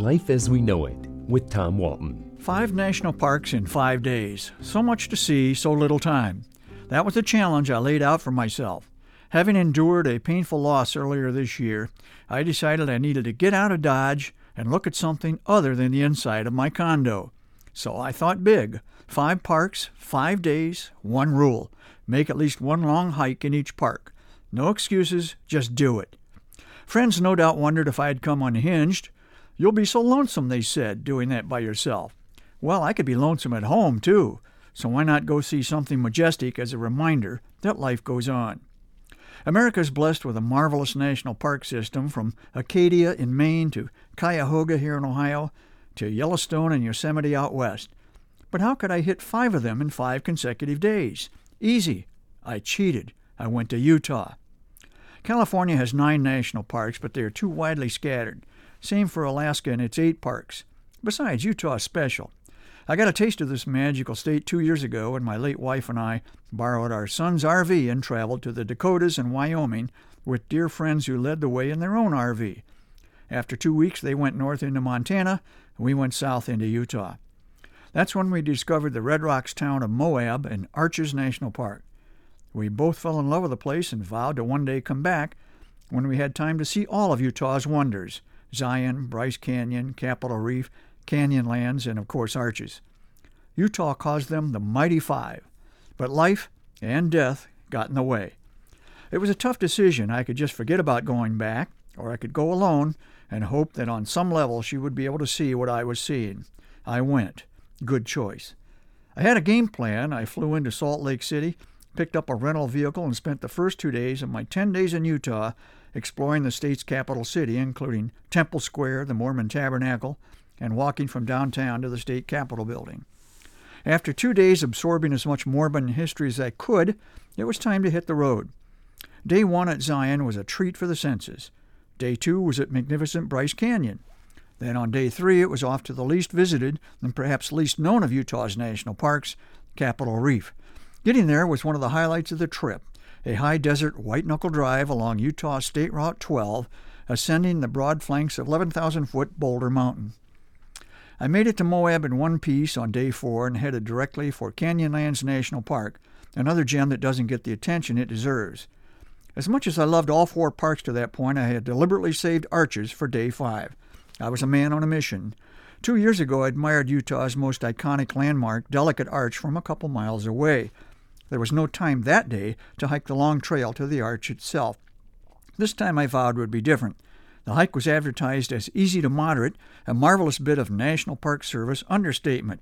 Life as We Know It with Tom Walton. Five national parks in five days. So much to see, so little time. That was the challenge I laid out for myself. Having endured a painful loss earlier this year, I decided I needed to get out of Dodge and look at something other than the inside of my condo. So I thought big. Five parks, five days, one rule. Make at least one long hike in each park. No excuses, just do it. Friends no doubt wondered if I had come unhinged. You'll be so lonesome, they said, doing that by yourself. Well, I could be lonesome at home, too, so why not go see something majestic as a reminder that life goes on? America is blessed with a marvelous national park system from Acadia in Maine to Cuyahoga here in Ohio to Yellowstone and Yosemite out west. But how could I hit five of them in five consecutive days? Easy. I cheated. I went to Utah. California has nine national parks, but they are too widely scattered. Same for Alaska and its eight parks. Besides, Utah is special. I got a taste of this magical state two years ago when my late wife and I borrowed our son's RV and traveled to the Dakotas and Wyoming with dear friends who led the way in their own RV. After two weeks, they went north into Montana, and we went south into Utah. That's when we discovered the Red Rocks town of Moab and Arches National Park. We both fell in love with the place and vowed to one day come back when we had time to see all of Utah's wonders Zion, Bryce Canyon, Capitol Reef, Canyonlands, and of course Arches. Utah calls them the Mighty Five, but life and death got in the way. It was a tough decision. I could just forget about going back, or I could go alone and hope that on some level she would be able to see what I was seeing. I went. Good choice. I had a game plan. I flew into Salt Lake City picked up a rental vehicle, and spent the first two days of my 10 days in Utah exploring the state's capital city, including Temple Square, the Mormon Tabernacle, and walking from downtown to the state capitol building. After two days absorbing as much Mormon history as I could, it was time to hit the road. Day one at Zion was a treat for the senses. Day two was at magnificent Bryce Canyon. Then on day three, it was off to the least visited and perhaps least known of Utah's national parks, Capitol Reef. Getting there was one of the highlights of the trip a high desert white knuckle drive along Utah State Route 12, ascending the broad flanks of 11,000 foot Boulder Mountain. I made it to Moab in one piece on day four and headed directly for Canyonlands National Park, another gem that doesn't get the attention it deserves. As much as I loved all four parks to that point, I had deliberately saved Arches for day five. I was a man on a mission. Two years ago, I admired Utah's most iconic landmark, Delicate Arch, from a couple miles away. There was no time that day to hike the long trail to the arch itself. This time I vowed would be different. The hike was advertised as easy to moderate, a marvelous bit of National Park Service understatement.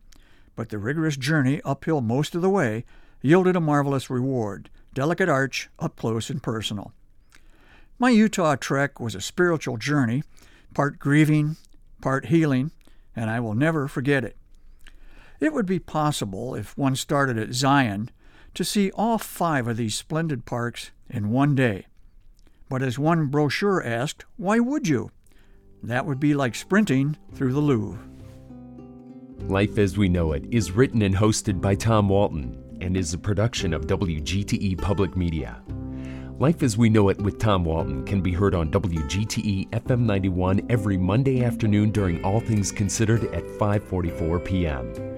But the rigorous journey uphill most of the way yielded a marvelous reward Delicate Arch up close and personal. My Utah trek was a spiritual journey, part grieving, part healing, and I will never forget it. It would be possible, if one started at Zion, to see all five of these splendid parks in one day. But as one brochure asked, why would you? That would be like sprinting through the Louvre. Life as We Know It is written and hosted by Tom Walton and is a production of WGTE Public Media. Life as We Know It with Tom Walton can be heard on WGTE FM 91 every Monday afternoon during All Things Considered at 5:44 p.m